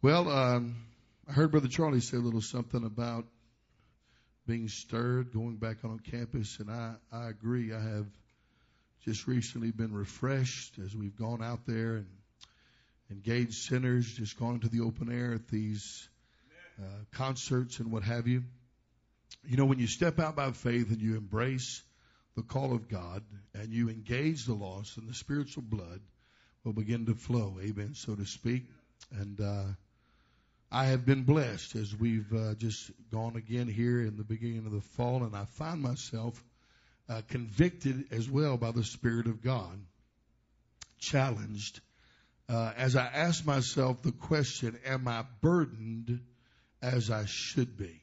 Well, um, I heard Brother Charlie say a little something about being stirred, going back on campus, and I, I agree. I have just recently been refreshed as we've gone out there and engaged sinners, just gone into the open air at these uh, concerts and what have you. You know, when you step out by faith and you embrace the call of God and you engage the lost and the spiritual blood will begin to flow, amen, so to speak. And, uh, I have been blessed as we've uh, just gone again here in the beginning of the fall, and I find myself uh, convicted as well by the Spirit of God, challenged uh, as I ask myself the question, Am I burdened as I should be?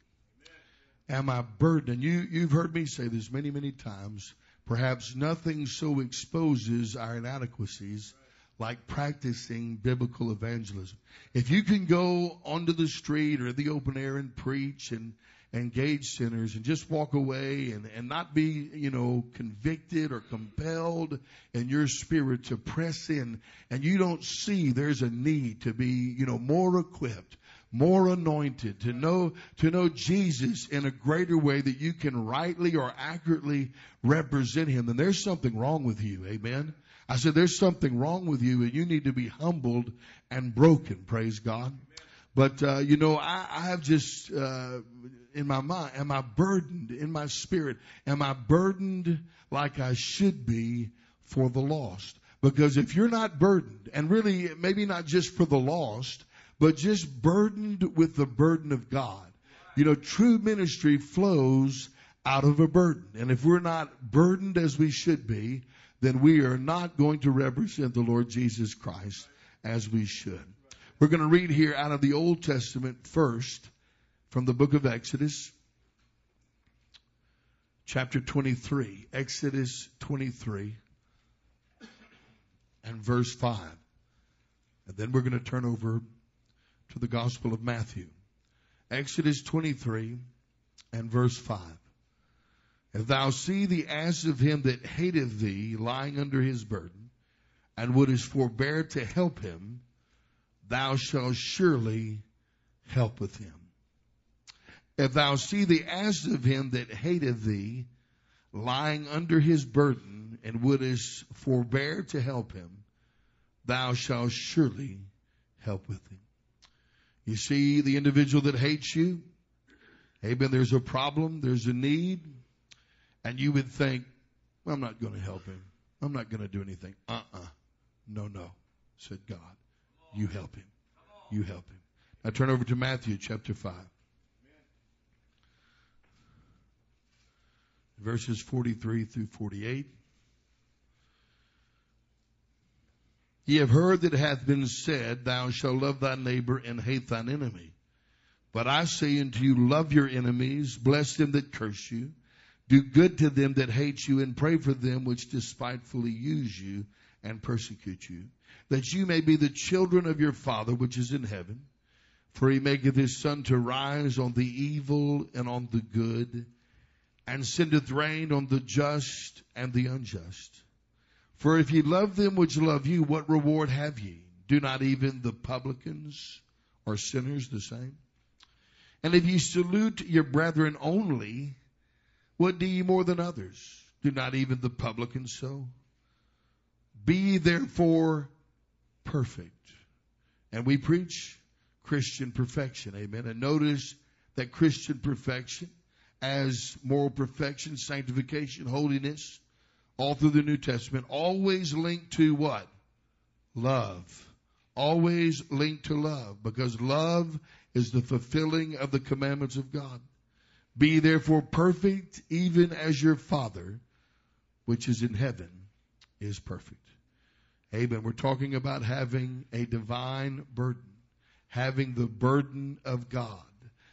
Am I burdened? And you, you've heard me say this many, many times. Perhaps nothing so exposes our inadequacies like practicing biblical evangelism. If you can go onto the street or the open air and preach and engage sinners and just walk away and, and not be, you know, convicted or compelled in your spirit to press in and you don't see there's a need to be, you know, more equipped, more anointed, to know, to know Jesus in a greater way that you can rightly or accurately represent Him, then there's something wrong with you. Amen. I said, there's something wrong with you and you need to be humbled and broken. Praise God. But, uh, you know, I, I have just, uh, in my mind, am I burdened in my spirit? Am I burdened like I should be for the lost? Because if you're not burdened, and really maybe not just for the lost, but just burdened with the burden of God, you know, true ministry flows out of a burden. And if we're not burdened as we should be, then we are not going to represent the Lord Jesus Christ as we should. We're going to read here out of the Old Testament first from the book of Exodus, chapter 23. Exodus 23 and verse 5. And then we're going to turn over to the Gospel of Matthew. Exodus 23 and verse 5. If thou see the ass of him that hateth thee lying under his burden, and wouldest forbear to help him, thou shalt surely help with him. If thou see the ass of him that hateth thee lying under his burden, and wouldest forbear to help him, thou shalt surely help with him. You see the individual that hates you? Amen. There's a problem. There's a need. And you would think, well, I'm not going to help him. I'm not going to do anything. Uh uh No, no, said God. You help him. You help him. Now turn over to Matthew chapter 5. Verses 43 through 48. Ye have heard that it hath been said, Thou shalt love thy neighbor and hate thine enemy. But I say unto you, love your enemies, bless them that curse you, do good to them that hate you and pray for them which despitefully use you and persecute you, that you may be the children of your Father which is in heaven. For he maketh his sun to rise on the evil and on the good, and sendeth rain on the just and the unjust. For if ye love them which love you, what reward have ye? Do not even the publicans or sinners the same? And if ye salute your brethren only, what do ye more than others? Do not even the publicans so? Be therefore perfect. And we preach Christian perfection. Amen. And notice that Christian perfection as moral perfection, sanctification, holiness, all through the New Testament, always linked to what? Love. Always linked to love because love is the fulfilling of the commandments of God. Be therefore perfect, even as your Father, which is in heaven, is perfect. Amen. We're talking about having a divine burden, having the burden of God,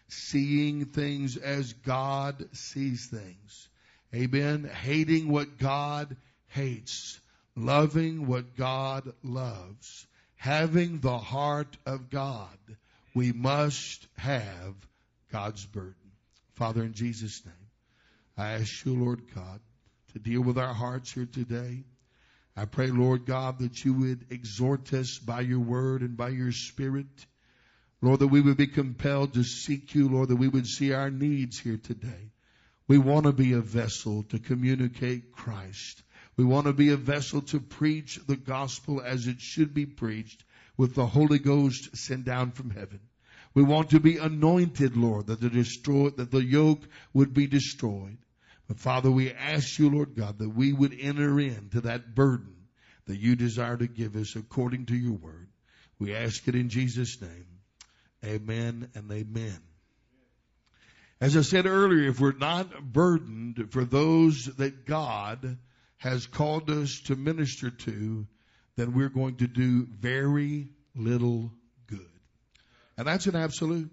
seeing things as God sees things. Amen. Hating what God hates, loving what God loves, having the heart of God. We must have God's burden. Father, in Jesus' name, I ask you, Lord God, to deal with our hearts here today. I pray, Lord God, that you would exhort us by your word and by your spirit. Lord, that we would be compelled to seek you, Lord, that we would see our needs here today. We want to be a vessel to communicate Christ. We want to be a vessel to preach the gospel as it should be preached with the Holy Ghost sent down from heaven. We want to be anointed, Lord, that the destroy, that the yoke would be destroyed. But Father, we ask you, Lord God, that we would enter into that burden that you desire to give us according to your word. We ask it in Jesus' name. Amen and amen. As I said earlier, if we're not burdened for those that God has called us to minister to, then we're going to do very little. And that's an absolute.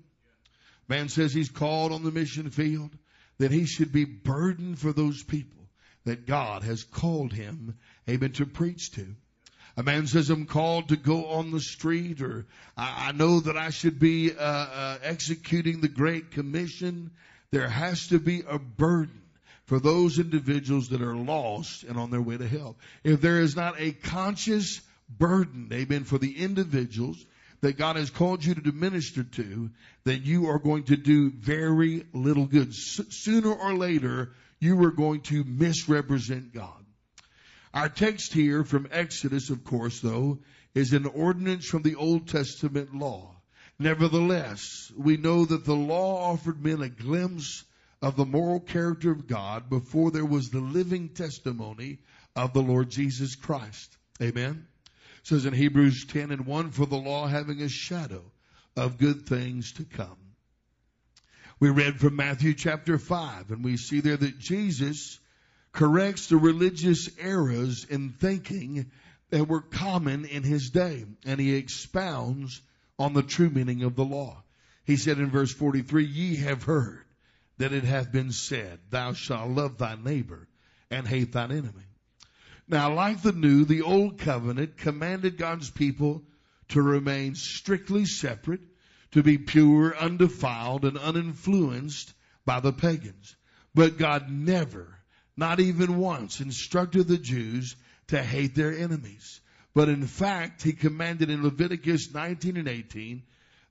Man says he's called on the mission field, that he should be burdened for those people that God has called him, amen, to preach to. A man says, I'm called to go on the street, or I, I know that I should be uh, uh, executing the Great Commission. There has to be a burden for those individuals that are lost and on their way to hell. If there is not a conscious burden, amen, for the individuals that God has called you to minister to, then you are going to do very little good. S- sooner or later, you are going to misrepresent God. Our text here from Exodus, of course, though, is an ordinance from the Old Testament law. Nevertheless, we know that the law offered men a glimpse of the moral character of God before there was the living testimony of the Lord Jesus Christ. Amen. Says in Hebrews 10 and 1, for the law having a shadow of good things to come. We read from Matthew chapter 5, and we see there that Jesus corrects the religious errors in thinking that were common in his day, and he expounds on the true meaning of the law. He said in verse 43, Ye have heard that it hath been said, Thou shalt love thy neighbor and hate thine enemy. Now, like the new, the old covenant commanded God's people to remain strictly separate, to be pure, undefiled, and uninfluenced by the pagans. But God never not even once instructed the Jews to hate their enemies. But in fact, he commanded in Leviticus 19 and 18,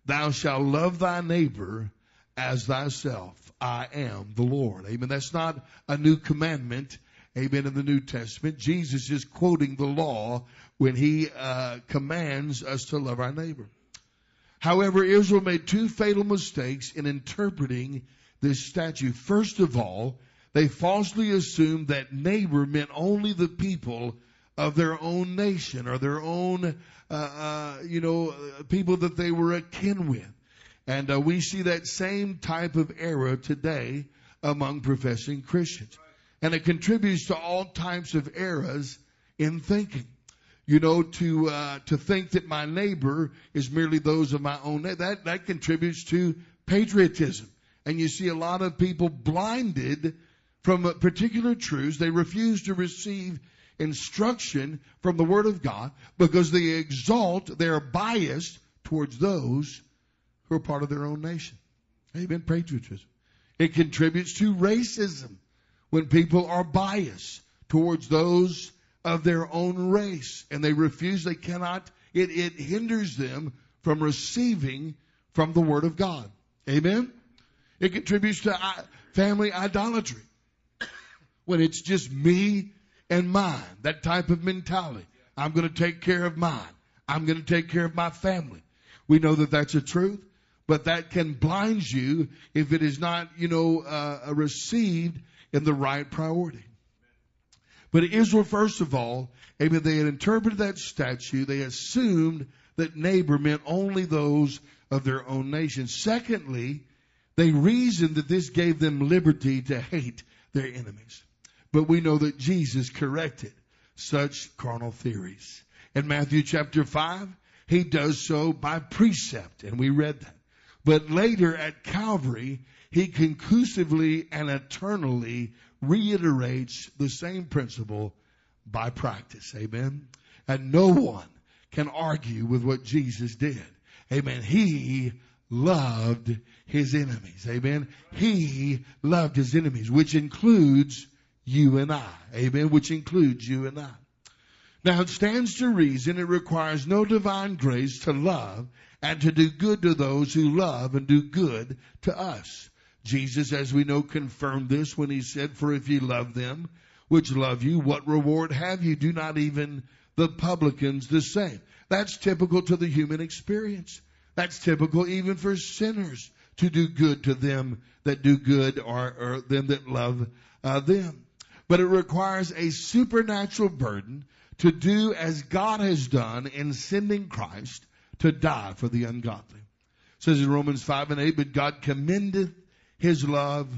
thou shalt love thy neighbor as thyself. I am the Lord. Amen. That's not a new commandment. Amen. In the New Testament, Jesus is quoting the law when he uh, commands us to love our neighbor. However, Israel made two fatal mistakes in interpreting this statute. First of all, they falsely assumed that neighbor meant only the people of their own nation or their own, uh, uh, you know, people that they were akin with. And uh, we see that same type of error today among professing Christians. And it contributes to all types of errors in thinking. You know, to uh, to think that my neighbor is merely those of my own that that contributes to patriotism. And you see a lot of people blinded from particular truths. They refuse to receive instruction from the Word of God because they exalt their bias towards those who are part of their own nation. Amen. Patriotism. It contributes to racism when people are biased towards those of their own race and they refuse, they cannot, it, it hinders them from receiving from the Word of God. Amen. It contributes to uh, family idolatry when it's just me and mine, that type of mentality. I'm going to take care of mine. I'm going to take care of my family. We know that that's a truth, but that can blind you if it is not, you know, uh, received in the right priority. But Israel, first of all, amen, they had interpreted that statute. They assumed that neighbor meant only those of their own nation. Secondly, they reasoned that this gave them liberty to hate their enemies. But we know that Jesus corrected such carnal theories. In Matthew chapter 5, he does so by precept, and we read that. But later at Calvary, he conclusively and eternally reiterates the same principle by practice. Amen. And no one can argue with what Jesus did. Amen. He loved his enemies. Amen. He loved his enemies, which includes you and I. Amen. Which includes you and I. Now it stands to reason it requires no divine grace to love and to do good to those who love and do good to us. Jesus, as we know, confirmed this when he said, For if ye love them which love you, what reward have you? Do not even the publicans the same. That's typical to the human experience. That's typical even for sinners to do good to them that do good or, or them that love uh, them. But it requires a supernatural burden to do as God has done in sending Christ to die for the ungodly. It says in Romans 5 and 8, but God commendeth his love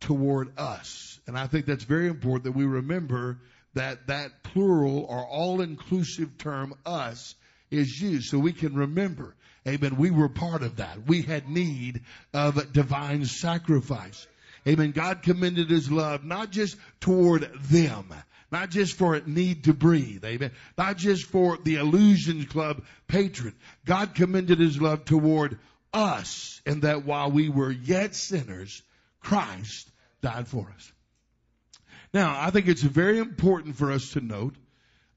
toward us. And I think that's very important that we remember that that plural or all inclusive term us is used so we can remember. Amen. We were part of that. We had need of divine sacrifice. Amen. God commended his love not just toward them, not just for a need to breathe. Amen. Not just for the Illusions Club patron. God commended his love toward us in that while we were yet sinners, Christ died for us. Now, I think it's very important for us to note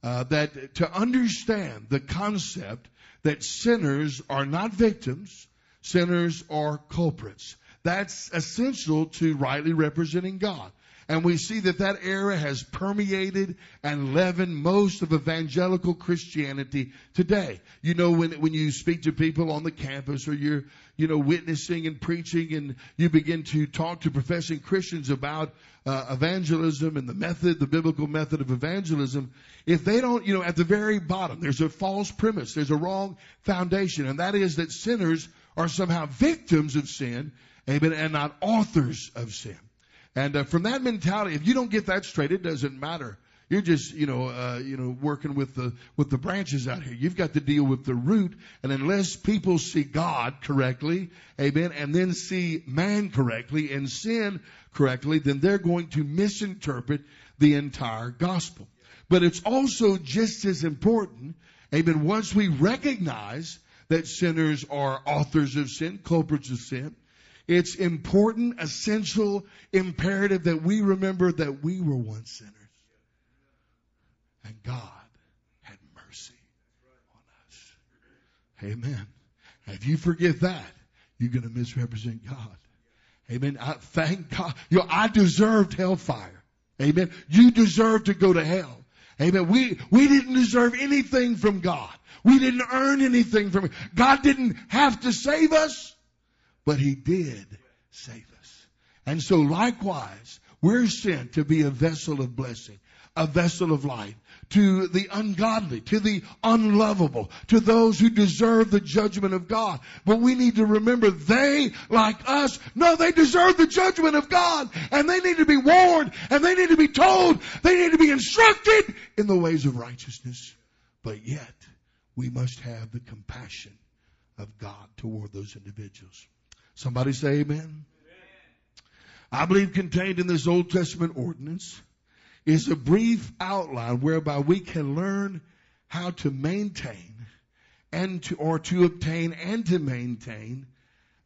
uh, that to understand the concept that sinners are not victims, sinners are culprits. That's essential to rightly representing God. And we see that that era has permeated and leavened most of evangelical Christianity today. You know, when, when you speak to people on the campus or you're, you know, witnessing and preaching and you begin to talk to professing Christians about uh, evangelism and the method, the biblical method of evangelism, if they don't, you know, at the very bottom, there's a false premise, there's a wrong foundation, and that is that sinners are somehow victims of sin, amen, and not authors of sin. And uh, from that mentality, if you don't get that straight, it doesn't matter. You're just, you know, uh, you know, working with the with the branches out here. You've got to deal with the root, and unless people see God correctly, amen, and then see man correctly and sin correctly, then they're going to misinterpret the entire gospel. But it's also just as important, amen. Once we recognize that sinners are authors of sin, culprits of sin, it's important, essential, imperative that we remember that we were once sinners. And God had mercy on us. Amen. If you forget that, you're going to misrepresent God. Amen. I thank God. You know, I deserved hellfire. Amen. You deserve to go to hell. Amen. We, we didn't deserve anything from God. We didn't earn anything from God didn't have to save us but he did save us. And so likewise, we're sent to be a vessel of blessing, a vessel of light to the ungodly, to the unlovable, to those who deserve the judgment of God. But we need to remember they, like us, no, they deserve the judgment of God and they need to be warned and they need to be told, they need to be instructed in the ways of righteousness. But yet, we must have the compassion of God toward those individuals. Somebody say amen. amen. I believe contained in this Old Testament ordinance is a brief outline whereby we can learn how to maintain and to, or to obtain and to maintain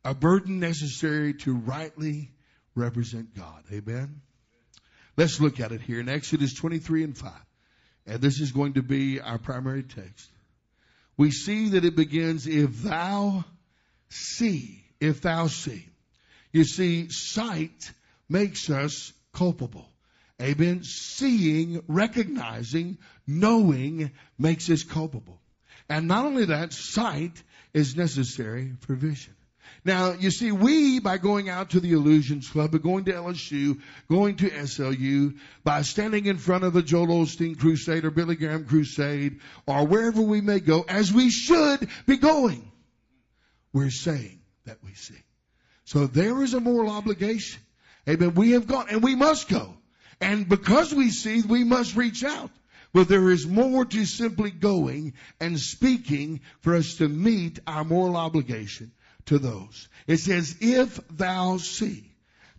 a burden necessary to rightly represent God. Amen. Let's look at it here in Exodus 23 and 5. And this is going to be our primary text. We see that it begins, if thou see if thou see. You see, sight makes us culpable. Amen. Seeing, recognizing, knowing makes us culpable. And not only that, sight is necessary for vision. Now, you see, we, by going out to the Illusions Club, by going to LSU, going to SLU, by standing in front of the Joel Osteen Crusade or Billy Graham Crusade, or wherever we may go, as we should be going, we're saying, that we see. So there is a moral obligation. Amen. We have gone and we must go. And because we see, we must reach out. But there is more to simply going and speaking for us to meet our moral obligation to those. It says, if thou see,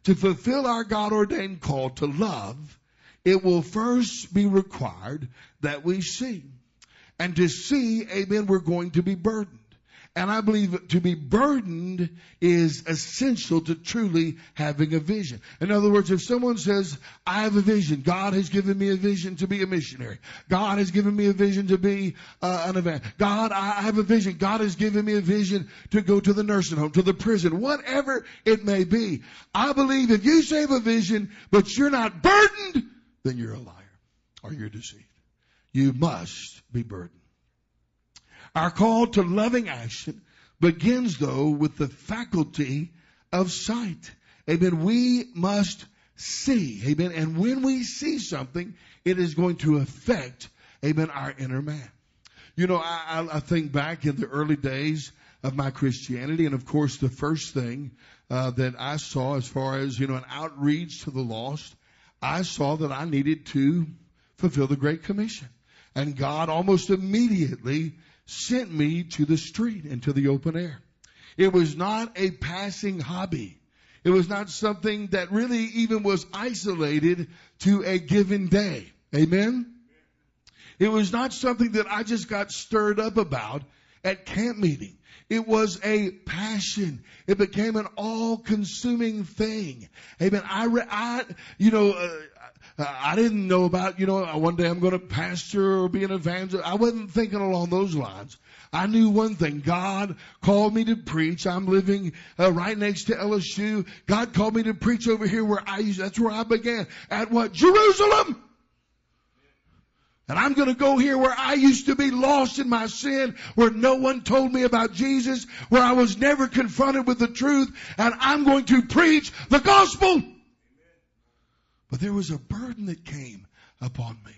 to fulfill our God ordained call to love, it will first be required that we see. And to see, amen, we're going to be burdened. And I believe to be burdened is essential to truly having a vision. In other words, if someone says, I have a vision, God has given me a vision to be a missionary. God has given me a vision to be uh, an event. God, I have a vision. God has given me a vision to go to the nursing home, to the prison, whatever it may be. I believe if you say a vision, but you're not burdened, then you're a liar or you're deceived. You must be burdened. Our call to loving action begins though with the faculty of sight. Amen. We must see. Amen. And when we see something, it is going to affect, amen, our inner man. You know, I, I think back in the early days of my Christianity, and of course, the first thing uh, that I saw as far as, you know, an outreach to the lost, I saw that I needed to fulfill the Great Commission. And God almost immediately sent me to the street and to the open air. It was not a passing hobby. It was not something that really even was isolated to a given day. Amen? It was not something that I just got stirred up about at camp meeting. It was a passion. It became an all-consuming thing. Amen. I, I you know, uh, I didn't know about, you know, one day I'm going to pastor or be an evangelist. I wasn't thinking along those lines. I knew one thing. God called me to preach. I'm living uh, right next to LSU. God called me to preach over here where I used, that's where I began. At what? Jerusalem! And I'm going to go here where I used to be lost in my sin, where no one told me about Jesus, where I was never confronted with the truth, and I'm going to preach the gospel. But there was a burden that came upon me.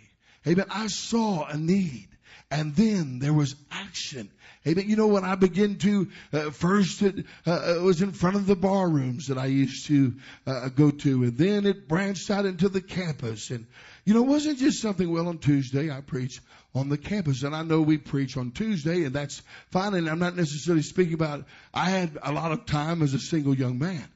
Amen. I saw a need. And then there was action. Amen. You know, when I began to, uh, first it, uh, it was in front of the bar rooms that I used to uh, go to. And then it branched out into the campus. And, you know, it wasn't just something, well, on Tuesday I preach on the campus. And I know we preach on Tuesday and that's fine. And I'm not necessarily speaking about, I had a lot of time as a single young man.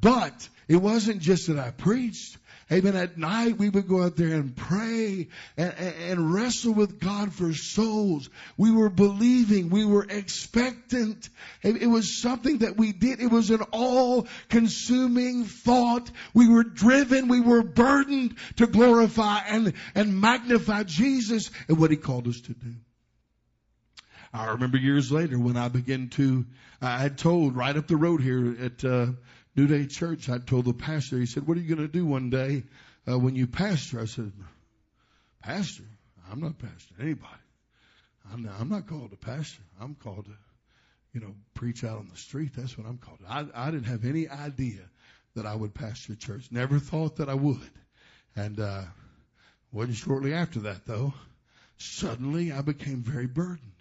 But it wasn't just that I preached. Amen. At night we would go out there and pray and, and, wrestle with God for souls. We were believing. We were expectant. It was something that we did. It was an all consuming thought. We were driven. We were burdened to glorify and, and magnify Jesus and what he called us to do. I remember years later when I began to, I had told right up the road here at, uh, New Day Church, I told the pastor, he said, what are you going to do one day uh, when you pastor? I said, pastor? I'm not pastor anybody. I'm not, I'm not called to pastor. I'm called to, you know, preach out on the street. That's what I'm called. I, I didn't have any idea that I would pastor a church. Never thought that I would. And, uh, wasn't shortly after that though. Suddenly I became very burdened.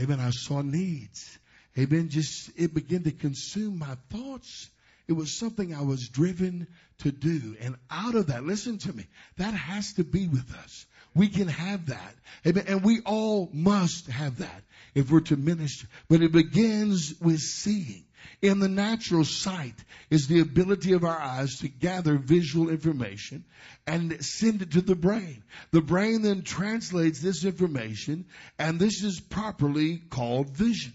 Amen. I saw needs. Amen. Just, it began to consume my thoughts. It was something I was driven to do. And out of that, listen to me, that has to be with us. We can have that. Amen. And we all must have that if we're to minister. But it begins with seeing. In the natural sight is the ability of our eyes to gather visual information and send it to the brain. The brain then translates this information and this is properly called vision.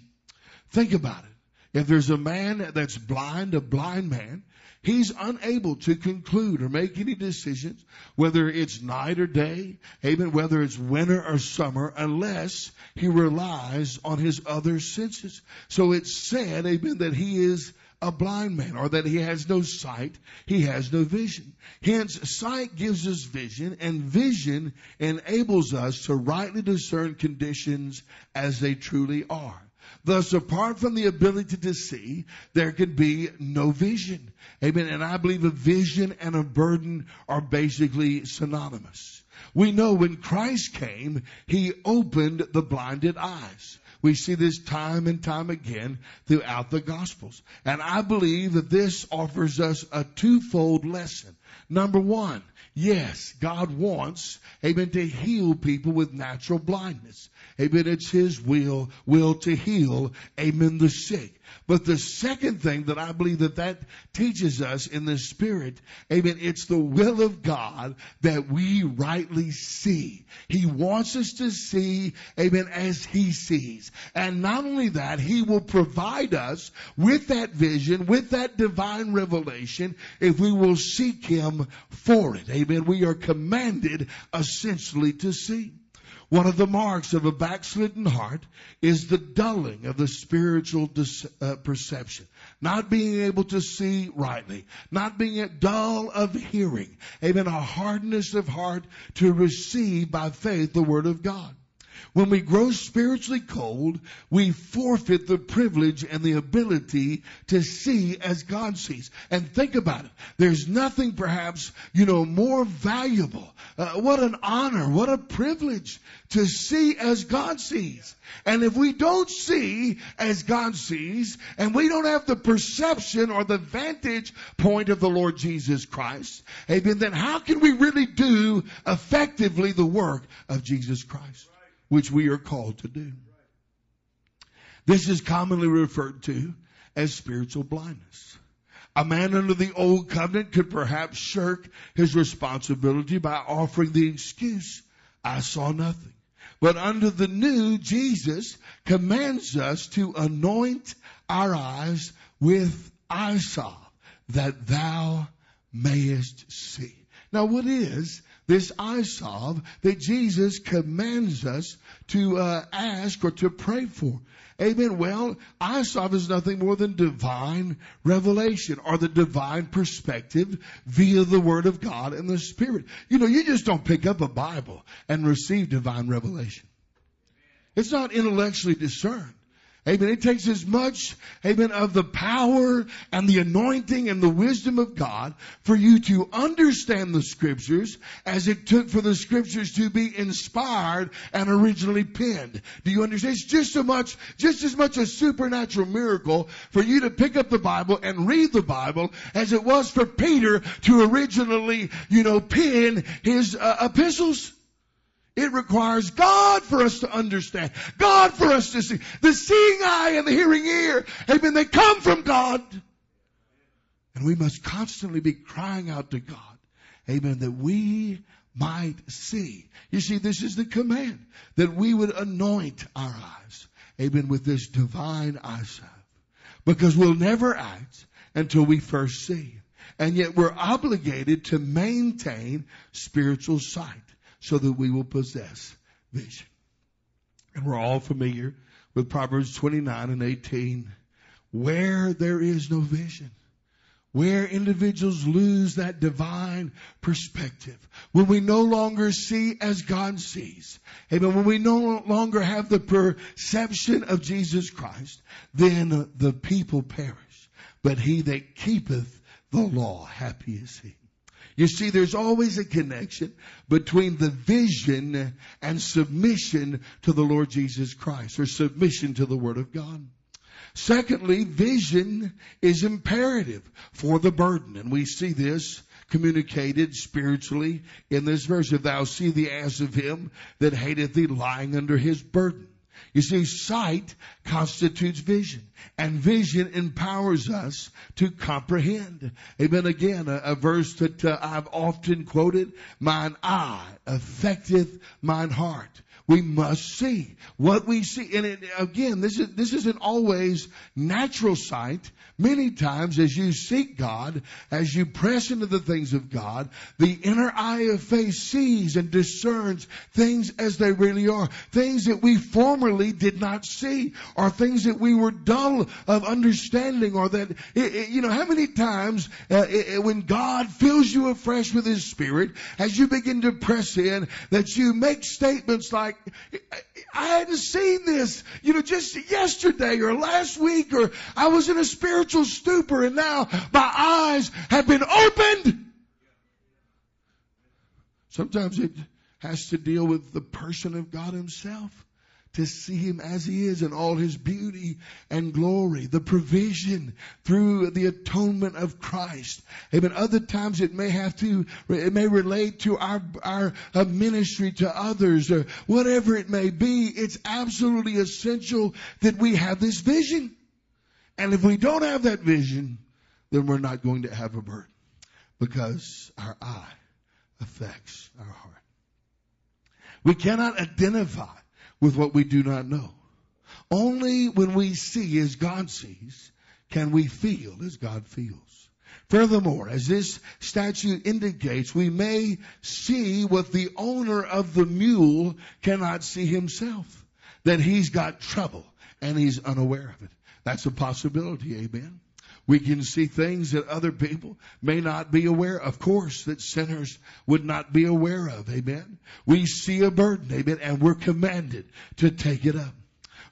Think about it. If there's a man that's blind, a blind man, he's unable to conclude or make any decisions, whether it's night or day, even whether it's winter or summer, unless he relies on his other senses. So it's said, amen, that he is a blind man or that he has no sight, he has no vision. Hence, sight gives us vision and vision enables us to rightly discern conditions as they truly are. Thus, apart from the ability to see, there can be no vision. Amen. And I believe a vision and a burden are basically synonymous. We know when Christ came, He opened the blinded eyes. We see this time and time again throughout the Gospels. And I believe that this offers us a twofold lesson. Number one, yes, God wants, amen, to heal people with natural blindness. Amen. It's His will, will to heal, amen, the sick. But the second thing that I believe that that teaches us in the spirit, amen, it's the will of God that we rightly see. He wants us to see, amen, as He sees. And not only that, He will provide us with that vision, with that divine revelation, if we will seek Him for it. Amen. We are commanded essentially to see. One of the marks of a backslidden heart is the dulling of the spiritual dis- uh, perception. Not being able to see rightly. Not being dull of hearing. Amen. A hardness of heart to receive by faith the Word of God. When we grow spiritually cold, we forfeit the privilege and the ability to see as God sees. And think about it. There's nothing perhaps, you know, more valuable. Uh, what an honor, what a privilege to see as God sees. And if we don't see as God sees, and we don't have the perception or the vantage point of the Lord Jesus Christ, amen, then how can we really do effectively the work of Jesus Christ? Which we are called to do. This is commonly referred to as spiritual blindness. A man under the old covenant could perhaps shirk his responsibility by offering the excuse, I saw nothing. But under the new, Jesus commands us to anoint our eyes with eye salve that thou mayest see. Now what is this salve that Jesus commands us to uh, ask or to pray for. Amen. Well, salve is nothing more than divine revelation or the divine perspective via the Word of God and the Spirit. You know, you just don't pick up a Bible and receive divine revelation. It's not intellectually discerned. Amen. It takes as much, amen, of the power and the anointing and the wisdom of God for you to understand the scriptures as it took for the scriptures to be inspired and originally penned. Do you understand? It's just so much, just as much a supernatural miracle for you to pick up the Bible and read the Bible as it was for Peter to originally, you know, pen his uh, epistles. It requires God for us to understand. God for us to see. The seeing eye and the hearing ear, amen, they come from God. And we must constantly be crying out to God, amen, that we might see. You see, this is the command, that we would anoint our eyes, amen, with this divine eyesight. Because we'll never act until we first see. And yet we're obligated to maintain spiritual sight so that we will possess vision. And we're all familiar with Proverbs 29 and 18. Where there is no vision, where individuals lose that divine perspective, when we no longer see as God sees, amen, when we no longer have the perception of Jesus Christ, then the people perish. But he that keepeth the law, happy is he. You see, there's always a connection between the vision and submission to the Lord Jesus Christ or submission to the Word of God. Secondly, vision is imperative for the burden. And we see this communicated spiritually in this verse. If thou see the ass of him that hateth thee lying under his burden. You see, sight constitutes vision, and vision empowers us to comprehend. Amen. Again, a, a verse that uh, I've often quoted, mine eye affecteth mine heart. We must see what we see. And it, again, this is, this isn't always natural sight. Many times as you seek God, as you press into the things of God, the inner eye of faith sees and discerns things as they really are. Things that we formerly did not see or things that we were dull of understanding or that, it, it, you know, how many times uh, when God fills you afresh with His Spirit, as you begin to press in, that you make statements like, I hadn't seen this, you know, just yesterday or last week or I was in a spiritual stupor and now my eyes have been opened. Sometimes it has to deal with the person of God himself to see him as he is in all his beauty and glory, the provision through the atonement of Christ. Amen. Other times it may have to, it may relate to our, our uh, ministry to others or whatever it may be. It's absolutely essential that we have this vision. And if we don't have that vision, then we're not going to have a burden because our eye affects our heart. We cannot identify with what we do not know. Only when we see as God sees can we feel as God feels. Furthermore, as this statute indicates, we may see what the owner of the mule cannot see himself. That he's got trouble and he's unaware of it. That's a possibility, amen. We can see things that other people may not be aware, of course, that sinners would not be aware of. Amen. We see a burden, amen, and we're commanded to take it up.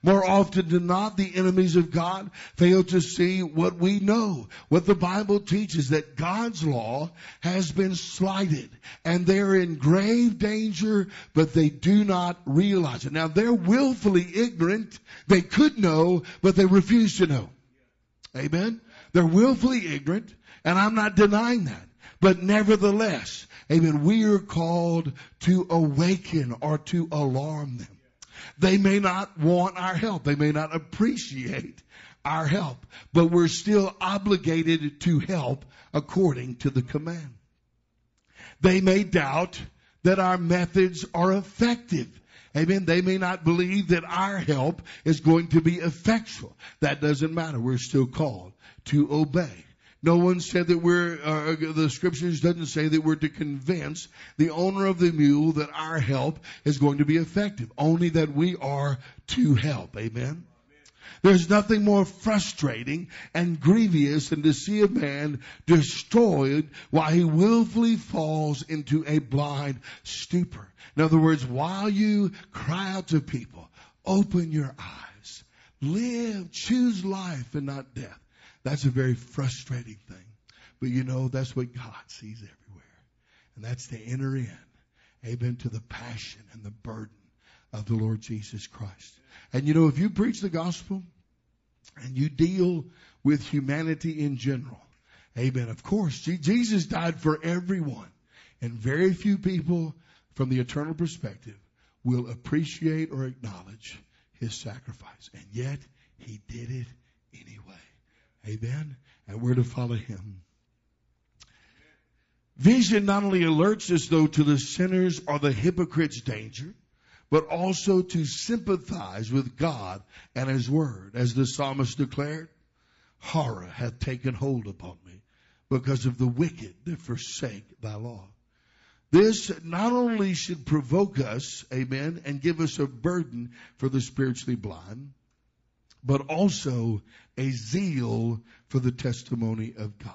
More often than not, the enemies of God fail to see what we know, what the Bible teaches, that God's law has been slighted and they're in grave danger, but they do not realize it. Now they're willfully ignorant. They could know, but they refuse to know. Amen. They're willfully ignorant, and I'm not denying that. But nevertheless, amen, we are called to awaken or to alarm them. They may not want our help. They may not appreciate our help, but we're still obligated to help according to the command. They may doubt that our methods are effective. Amen. They may not believe that our help is going to be effectual. That doesn't matter. We're still called to obey. No one said that we're, uh, the scriptures doesn't say that we're to convince the owner of the mule that our help is going to be effective. Only that we are to help. Amen. There's nothing more frustrating and grievous than to see a man destroyed while he willfully falls into a blind stupor. In other words, while you cry out to people, open your eyes, live, choose life and not death. That's a very frustrating thing. But you know, that's what God sees everywhere. And that's to enter in, amen, to the passion and the burden of the Lord Jesus Christ. And you know, if you preach the gospel and you deal with humanity in general, amen, of course, Jesus died for everyone. And very few people from the eternal perspective will appreciate or acknowledge his sacrifice. And yet, he did it anyway. Amen. And we're to follow him. Vision not only alerts us though to the sinners or the hypocrites' danger, but also to sympathize with God and His Word. As the psalmist declared, horror hath taken hold upon me because of the wicked that forsake thy law. This not only should provoke us, amen, and give us a burden for the spiritually blind, but also a zeal for the testimony of God.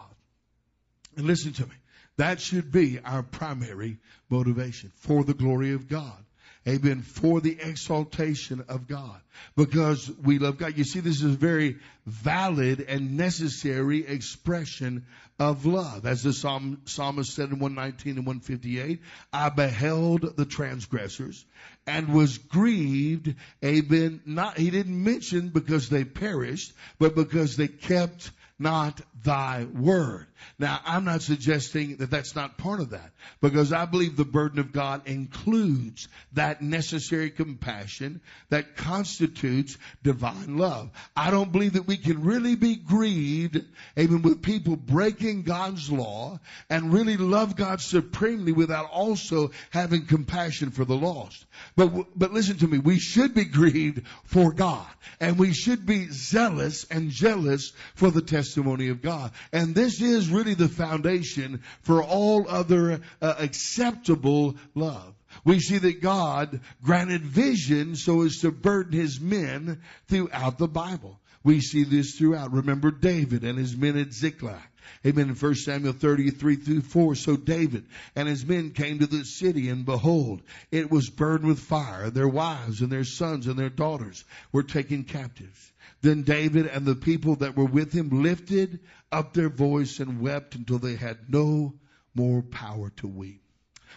And listen to me. That should be our primary motivation for the glory of God. Amen. For the exaltation of God. Because we love God. You see, this is a very valid and necessary expression of love. As the Psalm, psalmist said in 119 and 158, I beheld the transgressors and was grieved. Amen. Not, he didn't mention because they perished, but because they kept not thy word. Now, I'm not suggesting that that's not part of that because I believe the burden of God includes that necessary compassion that constitutes divine love. I don't believe that we can really be grieved even with people breaking God's law and really love God supremely without also having compassion for the lost. But, but listen to me, we should be grieved for God and we should be zealous and jealous for the testimony of God. And this is really the foundation for all other uh, acceptable love. We see that God granted vision so as to burden his men throughout the Bible. We see this throughout. Remember David and his men at Ziklag. Amen. In 1 Samuel 33 through 4. So David and his men came to the city and behold, it was burned with fire. Their wives and their sons and their daughters were taken captives. Then David and the people that were with him lifted up their voice and wept until they had no more power to weep.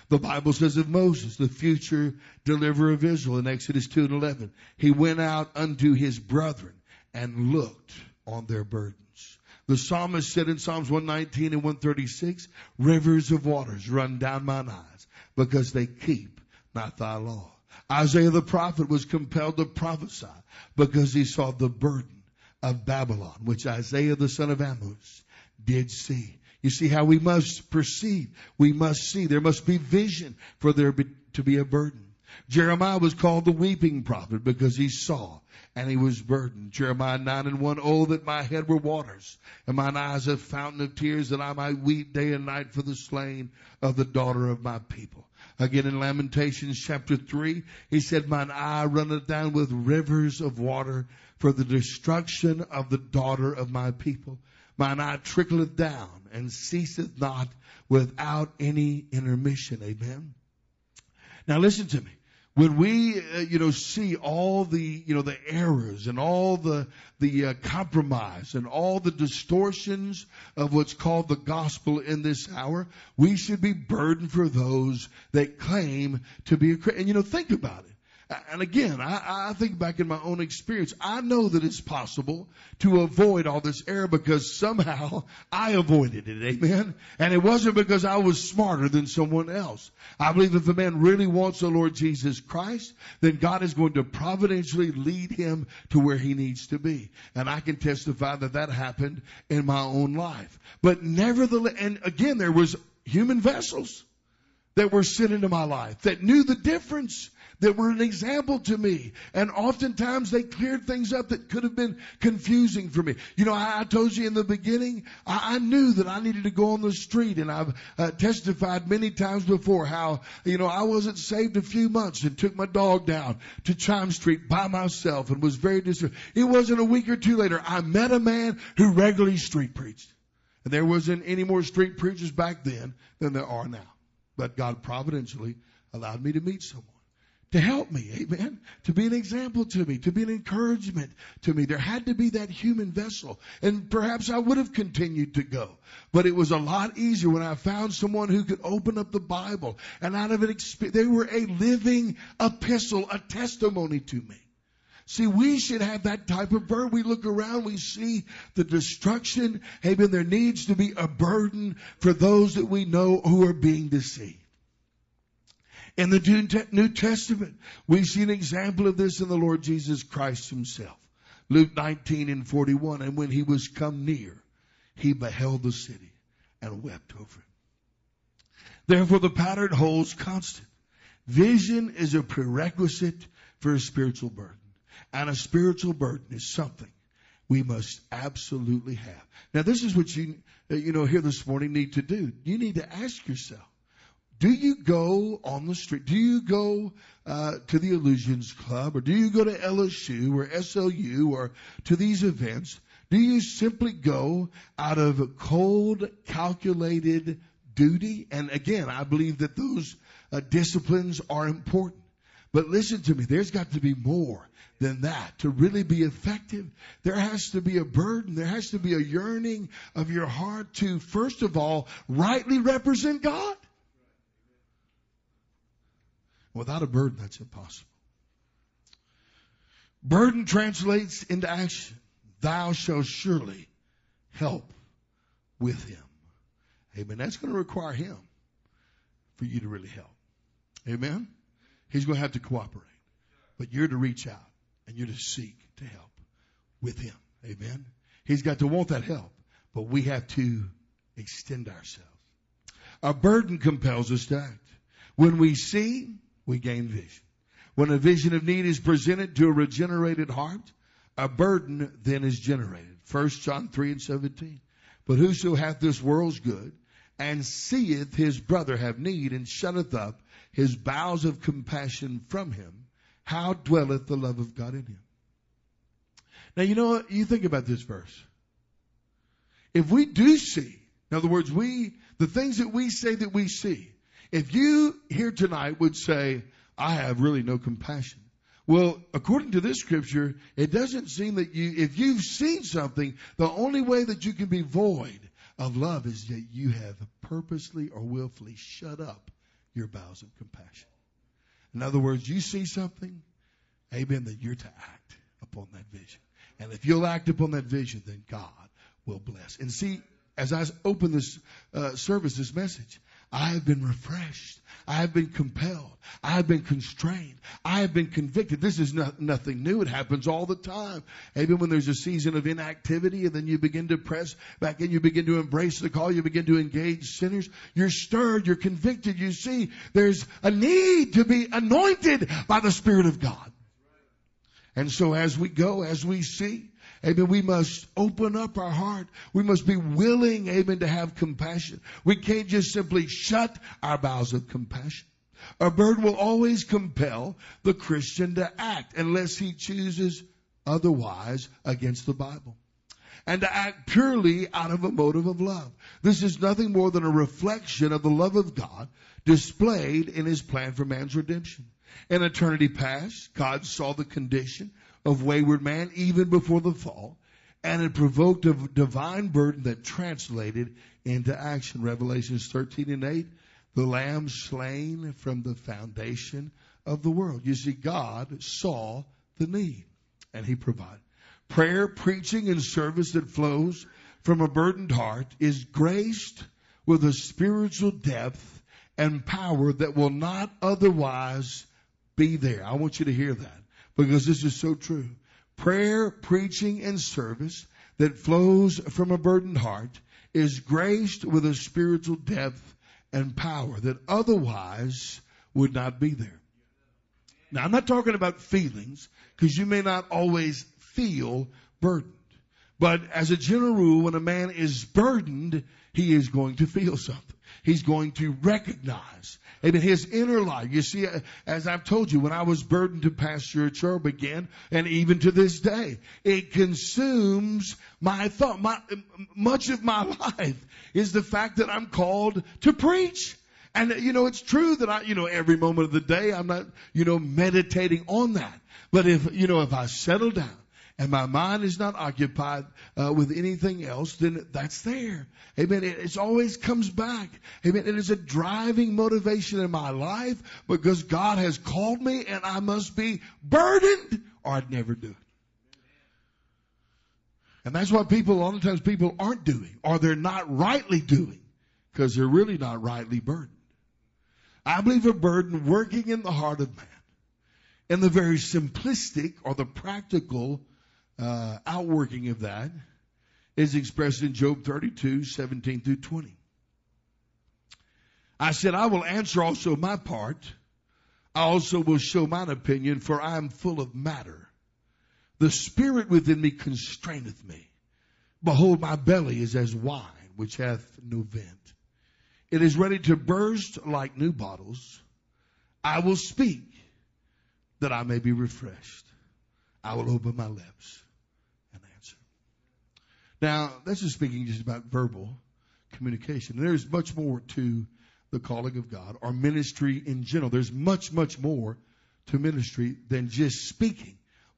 The Bible says of Moses, the future deliverer of Israel in Exodus 2 and 11, he went out unto his brethren and looked on their burdens. The psalmist said in Psalms 119 and 136, rivers of waters run down mine eyes because they keep not thy law. Isaiah the prophet was compelled to prophesy because he saw the burden of Babylon, which Isaiah the son of Amoz did see. You see how we must perceive. We must see. There must be vision for there be, to be a burden. Jeremiah was called the weeping prophet because he saw and he was burdened. Jeremiah 9 and 1, Oh, that my head were waters and mine eyes a fountain of tears that I might weep day and night for the slain of the daughter of my people. Again in Lamentations chapter 3, he said, Mine eye runneth down with rivers of water for the destruction of the daughter of my people. Mine eye trickleth down and ceaseth not without any intermission. Amen. Now listen to me when we, uh, you know, see all the, you know, the errors and all the, the uh, compromise and all the distortions of what's called the gospel in this hour, we should be burdened for those that claim to be a Christian. And, you know, think about it. And again, I, I, think back in my own experience. I know that it's possible to avoid all this error because somehow I avoided it. Amen. And it wasn't because I was smarter than someone else. I believe if a man really wants the Lord Jesus Christ, then God is going to providentially lead him to where he needs to be. And I can testify that that happened in my own life. But nevertheless, and again, there was human vessels that were sent into my life that knew the difference that were an example to me. And oftentimes they cleared things up that could have been confusing for me. You know, I, I told you in the beginning, I, I, knew that I needed to go on the street and I've uh, testified many times before how, you know, I wasn't saved a few months and took my dog down to Chime Street by myself and was very disturbed. It wasn't a week or two later, I met a man who regularly street preached. And there wasn't any more street preachers back then than there are now. But God providentially allowed me to meet someone to help me, amen, to be an example to me, to be an encouragement to me. There had to be that human vessel. And perhaps I would have continued to go. But it was a lot easier when I found someone who could open up the Bible and out of it, they were a living epistle, a testimony to me. See, we should have that type of burden. We look around, we see the destruction. Amen. There needs to be a burden for those that we know who are being deceived. In the New Testament, we see an example of this in the Lord Jesus Christ himself. Luke 19 and 41, and when he was come near, he beheld the city and wept over it. Therefore the pattern holds constant. Vision is a prerequisite for a spiritual burden. And a spiritual burden is something we must absolutely have. Now this is what you, you know, here this morning need to do. You need to ask yourself, do you go on the street? Do you go uh, to the Illusions Club, or do you go to LSU or SLU or to these events? Do you simply go out of cold, calculated duty? And again, I believe that those uh, disciplines are important. But listen to me, there's got to be more than that. To really be effective, there has to be a burden, there has to be a yearning of your heart to, first of all, rightly represent God. Without a burden, that's impossible. Burden translates into action. Thou shalt surely help with him. Amen. That's going to require him for you to really help. Amen. He's going to have to cooperate. But you're to reach out and you're to seek to help with him. Amen. He's got to want that help, but we have to extend ourselves. Our burden compels us to act. When we see, we gain vision. When a vision of need is presented to a regenerated heart, a burden then is generated. 1 John 3 and 17. But whoso hath this world's good, and seeth his brother have need, and shutteth up his bowels of compassion from him, how dwelleth the love of God in him? Now you know what? You think about this verse. If we do see, in other words, we, the things that we say that we see, if you here tonight would say, I have really no compassion. Well, according to this scripture, it doesn't seem that you, if you've seen something, the only way that you can be void of love is that you have purposely or willfully shut up your bowels of compassion. In other words, you see something, amen, that you're to act upon that vision. And if you'll act upon that vision, then God will bless. And see, as I open this uh, service, this message, I have been refreshed. I have been compelled. I have been constrained. I have been convicted. This is not, nothing new. It happens all the time. Even when there's a season of inactivity and then you begin to press back in, you begin to embrace the call, you begin to engage sinners. You're stirred. You're convicted. You see there's a need to be anointed by the Spirit of God. And so as we go, as we see, Amen. We must open up our heart. We must be willing, amen, to have compassion. We can't just simply shut our bowels of compassion. A burden will always compel the Christian to act unless he chooses otherwise against the Bible. And to act purely out of a motive of love. This is nothing more than a reflection of the love of God displayed in his plan for man's redemption. In eternity past, God saw the condition of wayward man even before the fall, and it provoked a divine burden that translated into action. Revelations 13 and 8, the lamb slain from the foundation of the world. You see, God saw the need and he provided. Prayer, preaching, and service that flows from a burdened heart is graced with a spiritual depth and power that will not otherwise be there. I want you to hear that because this is so true. Prayer, preaching, and service that flows from a burdened heart is graced with a spiritual depth and power that otherwise would not be there. Now, I'm not talking about feelings because you may not always feel burdened. But as a general rule, when a man is burdened, he is going to feel something. He's going to recognize Amen. His inner life. You see, as I've told you, when I was burdened to pastor a church again, and even to this day, it consumes my thought. My, much of my life is the fact that I'm called to preach. And you know, it's true that I, you know, every moment of the day I'm not, you know, meditating on that. But if, you know, if I settle down and my mind is not occupied uh, with anything else, then that's there. Amen. It it's always comes back. Amen. It is a driving motivation in my life because God has called me and I must be burdened or I'd never do it. And that's what people, a lot of times people aren't doing or they're not rightly doing because they're really not rightly burdened. I believe a burden working in the heart of man in the very simplistic or the practical uh, outworking of that is expressed in Job 32, 17 through 20. I said, I will answer also my part. I also will show mine opinion, for I am full of matter. The spirit within me constraineth me. Behold, my belly is as wine, which hath no vent. It is ready to burst like new bottles. I will speak that I may be refreshed. I will open my lips. Now, this is speaking just about verbal communication. There's much more to the calling of God or ministry in general. There's much, much more to ministry than just speaking.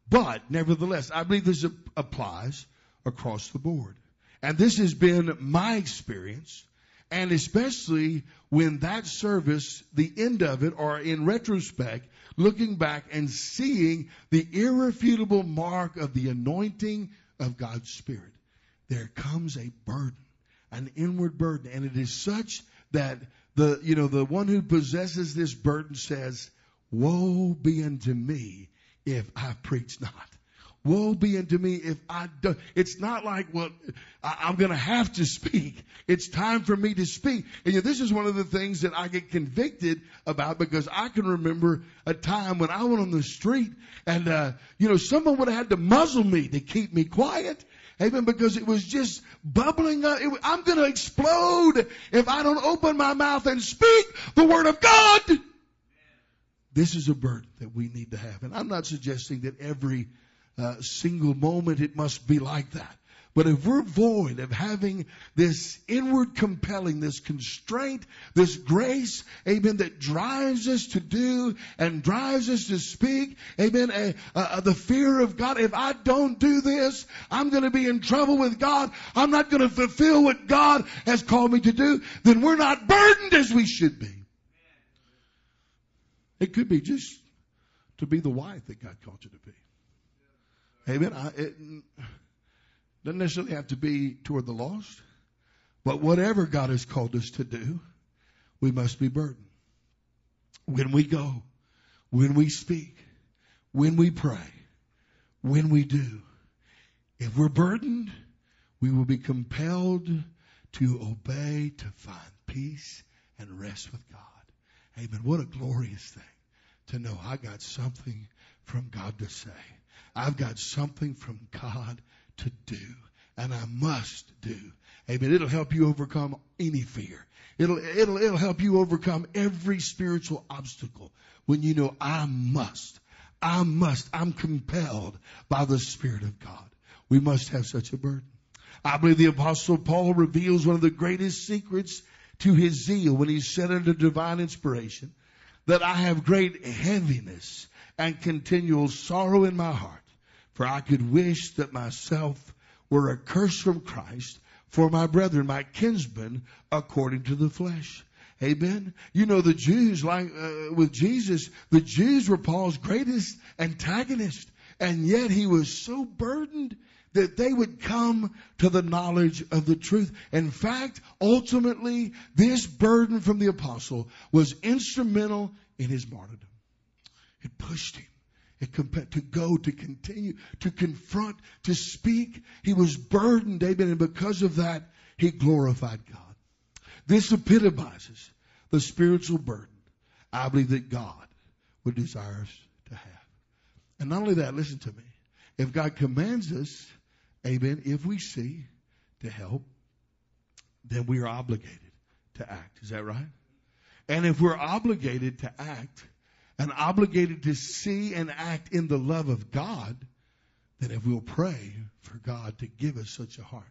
But nevertheless, I believe this applies across the board. And this has been my experience. And especially when that service, the end of it, or in retrospect, looking back and seeing the irrefutable mark of the anointing of God's Spirit there comes a burden, an inward burden. And it is such that the, you know, the one who possesses this burden says, woe be unto me if I preach not. Woe be unto me if I don't. It's not like, well, I, am going to have to speak. It's time for me to speak. And you know, this is one of the things that I get convicted about because I can remember a time when I went on the street and, uh, you know, someone would have had to muzzle me to keep me quiet. Amen. Because it was just bubbling up. I'm going to explode if I don't open my mouth and speak the word of God. This is a burden that we need to have. And I'm not suggesting that every uh, single moment it must be like that. But if we're void of having this inward compelling, this constraint, this grace, amen, that drives us to do and drives us to speak, amen, uh, uh, the fear of God, if I don't do this, I'm going to be in trouble with God. I'm not going to fulfill what God has called me to do. Then we're not burdened as we should be. It could be just to be the wife that God called you to be. Amen. I, it doesn't necessarily have to be toward the lost, but whatever God has called us to do, we must be burdened. When we go, when we speak, when we pray, when we do, if we're burdened, we will be compelled to obey to find peace and rest with God. Amen. What a glorious thing to know I got something from God to say. I've got something from God to do, and I must do. Amen. It'll help you overcome any fear. It'll, it'll, it'll help you overcome every spiritual obstacle when you know I must. I must. I'm compelled by the Spirit of God. We must have such a burden. I believe the apostle Paul reveals one of the greatest secrets to his zeal when he said under divine inspiration that I have great heaviness and continual sorrow in my heart, for I could wish that myself were accursed from Christ for my brethren, my kinsmen, according to the flesh. Amen. You know, the Jews, like uh, with Jesus, the Jews were Paul's greatest antagonist. And yet he was so burdened that they would come to the knowledge of the truth. In fact, ultimately, this burden from the apostle was instrumental in his martyrdom. It pushed him. To go, to continue, to confront, to speak. He was burdened, David, and because of that, he glorified God. This epitomizes the spiritual burden I believe that God would desire us to have. And not only that, listen to me. If God commands us Amen. If we see to help, then we are obligated to act. Is that right? And if we're obligated to act and obligated to see and act in the love of God, then if we'll pray for God to give us such a heart,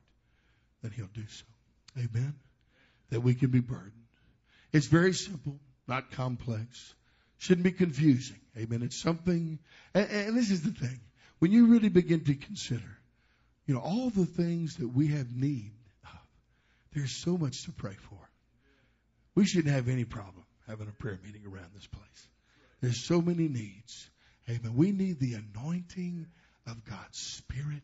then He'll do so. Amen. That we can be burdened. It's very simple, not complex. Shouldn't be confusing. Amen. It's something, and, and this is the thing. When you really begin to consider you know, all the things that we have need of, there's so much to pray for. We shouldn't have any problem having a prayer meeting around this place. There's so many needs. Amen. We need the anointing of God's Spirit.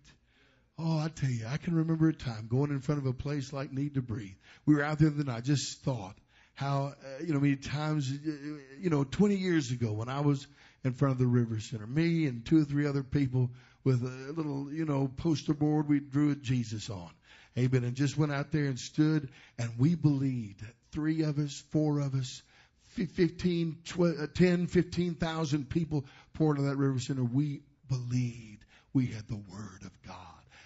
Oh, I tell you, I can remember a time going in front of a place like Need to Breathe. We were out there and I just thought how, uh, you know, many times, uh, you know, 20 years ago when I was in front of the River Center, me and two or three other people with a little, you know, poster board we drew a Jesus on. Amen. And just went out there and stood, and we believed that three of us, four of us, 15, 12, uh, 10, 15,000 people poured into that river center. We believed we had the Word of God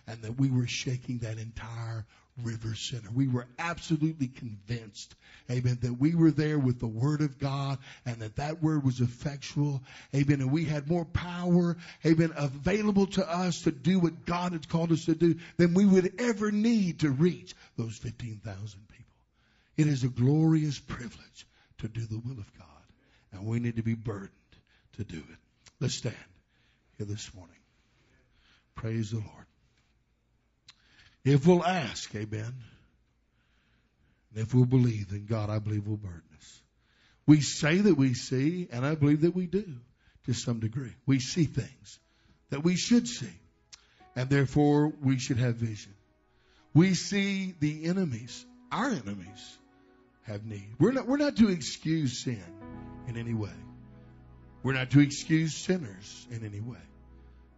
and that we were shaking that entire River Center. We were absolutely convinced, amen, that we were there with the Word of God and that that Word was effectual, amen, and we had more power, amen, available to us to do what God had called us to do than we would ever need to reach those 15,000 people. It is a glorious privilege to do the will of God, and we need to be burdened to do it. Let's stand here this morning. Praise the Lord. If we'll ask, amen. And if we'll believe, then God, I believe, will burden us. We say that we see, and I believe that we do to some degree. We see things that we should see, and therefore we should have vision. We see the enemies, our enemies, have need. We're not, we're not to excuse sin in any way. We're not to excuse sinners in any way,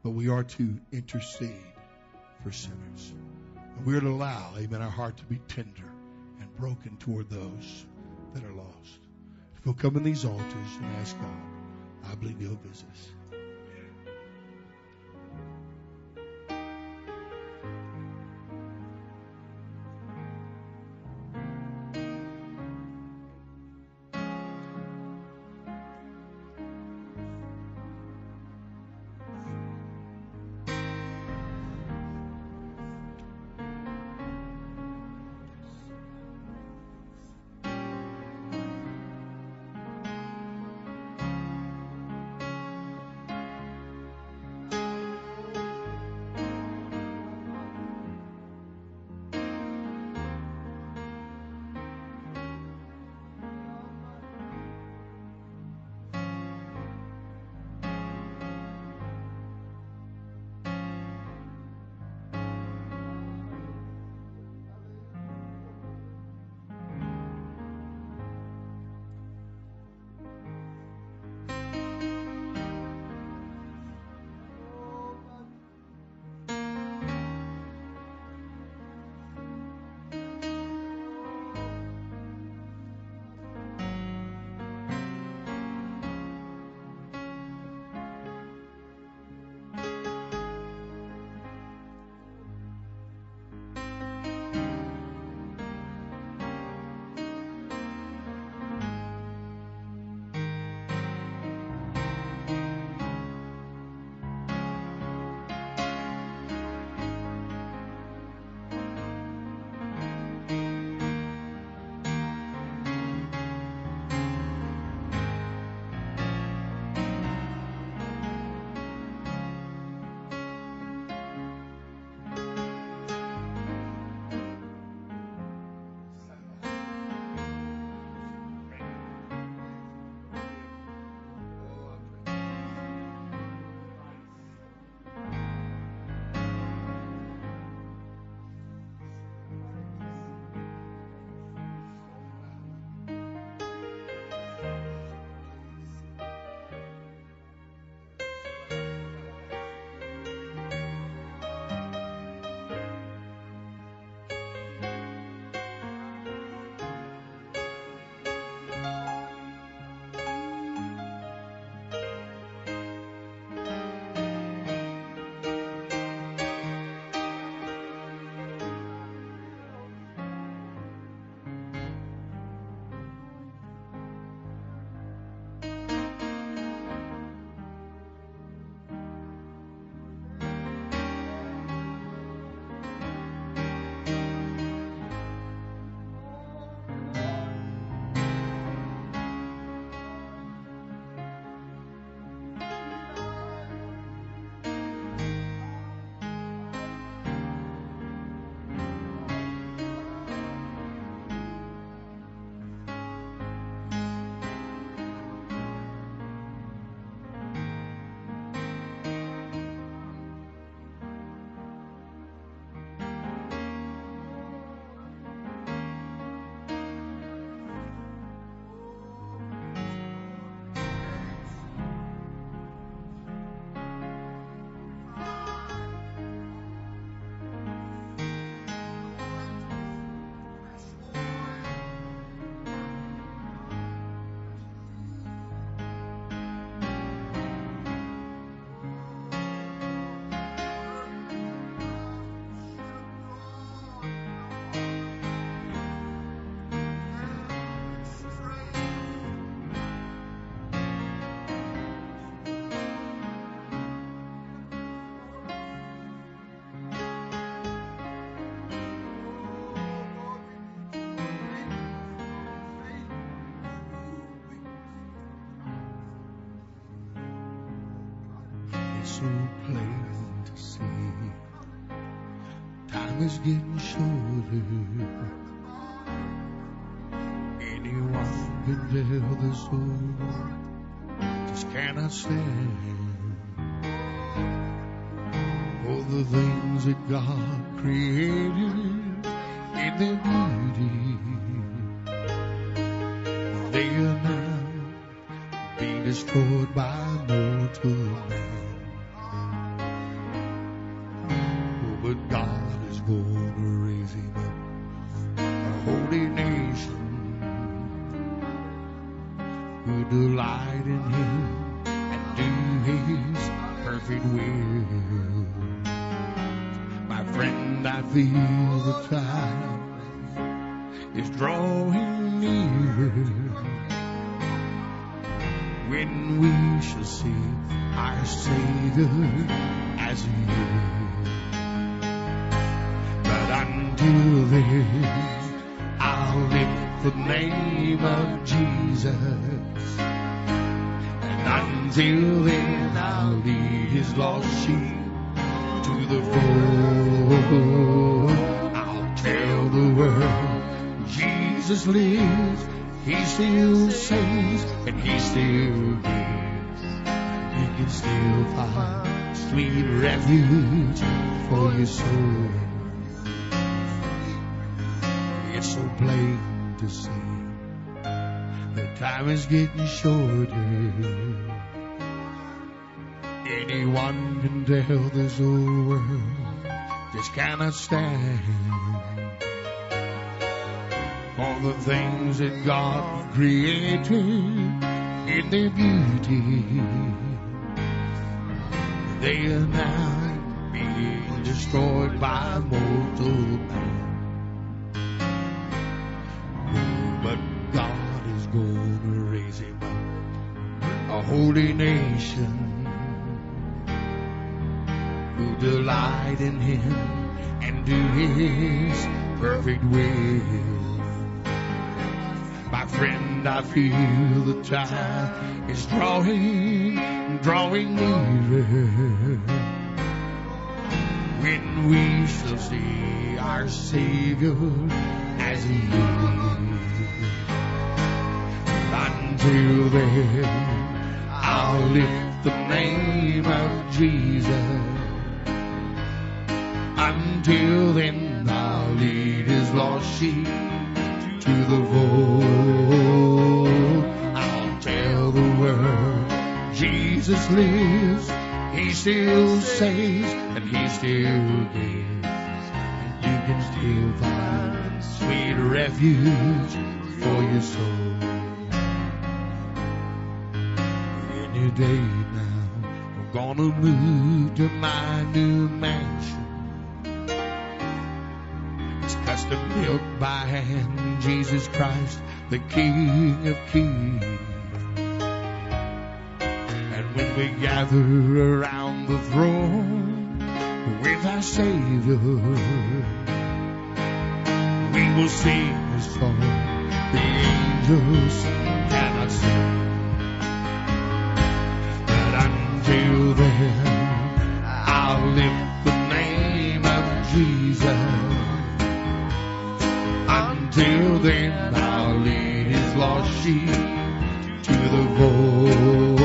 but we are to intercede for sinners. And we're to allow, amen, our heart to be tender and broken toward those that are lost. If we'll come in these altars and ask God, I believe He'll visit us. So plain to see. Time is getting shorter. Anyone can tell this world just cannot stand all the things that God created in their beauty. They are now being destroyed by who delight in him and do his perfect will. My friend, I feel the time is drawing near when we shall see our Savior as He is. But until then, I'll lift the name of Jesus. And until then, I'll lead His lost sheep to the fold. I'll tell the world Jesus lives. He still saves and He still gives. You can still find sweet refuge for your soul. It's so plain to see the time is getting shorter. Anyone can tell this old world just cannot stand all the things that God created in their beauty. They are now being destroyed by mortal man. Holy nation who delight in him and do his perfect will. My friend, I feel the time is drawing, drawing nearer. When we shall see our Savior as He is. Until then, I'll lift the name of Jesus. Until then, I'll lead His lost sheep to the fold. I'll tell the world Jesus lives. He still saves and He still gives. And you can still find sweet refuge for your soul. Day now, I'm gonna move to my new mansion. It's custom built by hand, Jesus Christ, the King of Kings. And when we gather around the throne with our Savior, we will sing a song the angels cannot sing. Until then, I'll lift the name of Jesus. Until then, I'll lead his lost sheep to the fold.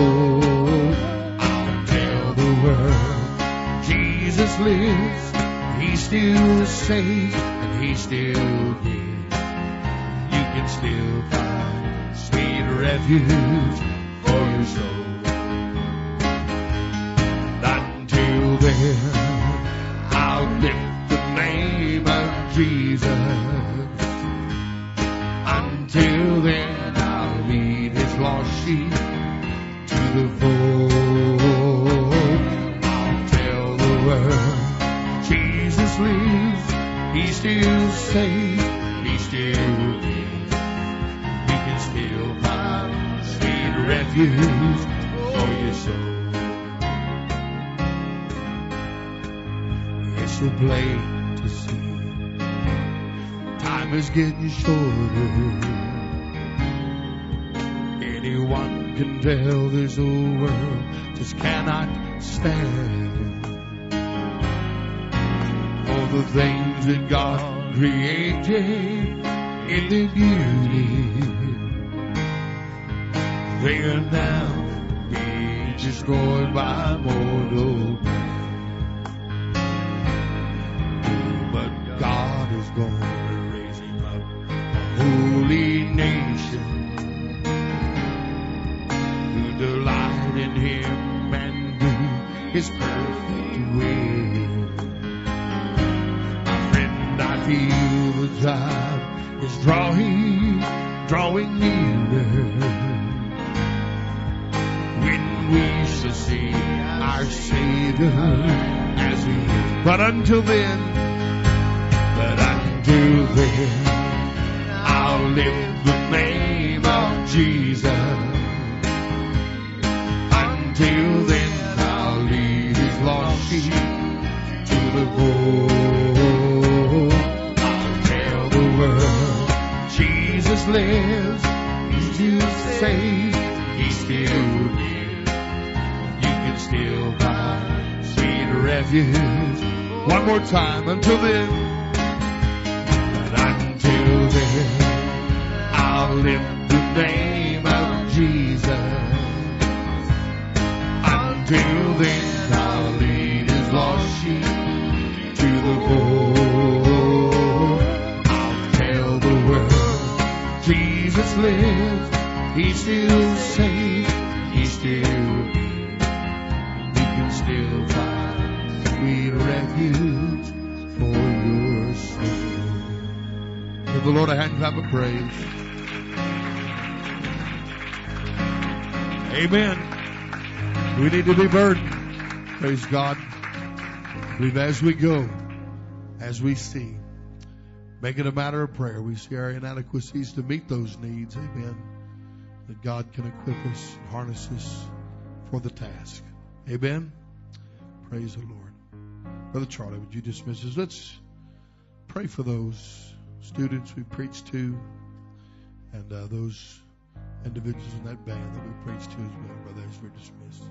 I'll tell the world Jesus lives. He still saves and he still gives. You can still find sweet refuge I'll lift the name of Jesus. Until then, I'll lead his lost sheep to the fold. I'll tell the world Jesus lives. He still saves. He still gives. He can still find sweet refuge plain to see. Time is getting shorter. Anyone can tell this old world just cannot stand for the things that God created in the beauty. They are now being destroyed by mortal To raise him up a holy nation who delight in him and do his perfect will. My friend, I feel the time is drawing, drawing nearer when we shall see our Savior as He is. But until then, then, I'll lift the name of Jesus. Until then, I'll lead His lost sheep to the fold. I'll tell the world Jesus lives. He's still safe. He's still near. You can still find sweet refuge. One more time until then. Name of Jesus. Until then, I'll lead his lost sheep to the fold. I'll tell the world Jesus lives. He's still safe. He's still. You can still find sweet refuge for your soul. Give the Lord a hand clap of praise. Amen. We need to be burdened. Praise God. Believe as we go, as we see, make it a matter of prayer. We see our inadequacies to meet those needs. Amen. That God can equip us, and harness us for the task. Amen. Praise the Lord. Brother Charlie, would you dismiss us? Let's pray for those students we preached to and uh, those individuals in that band that we preached to as well, brother, as we're dismissed.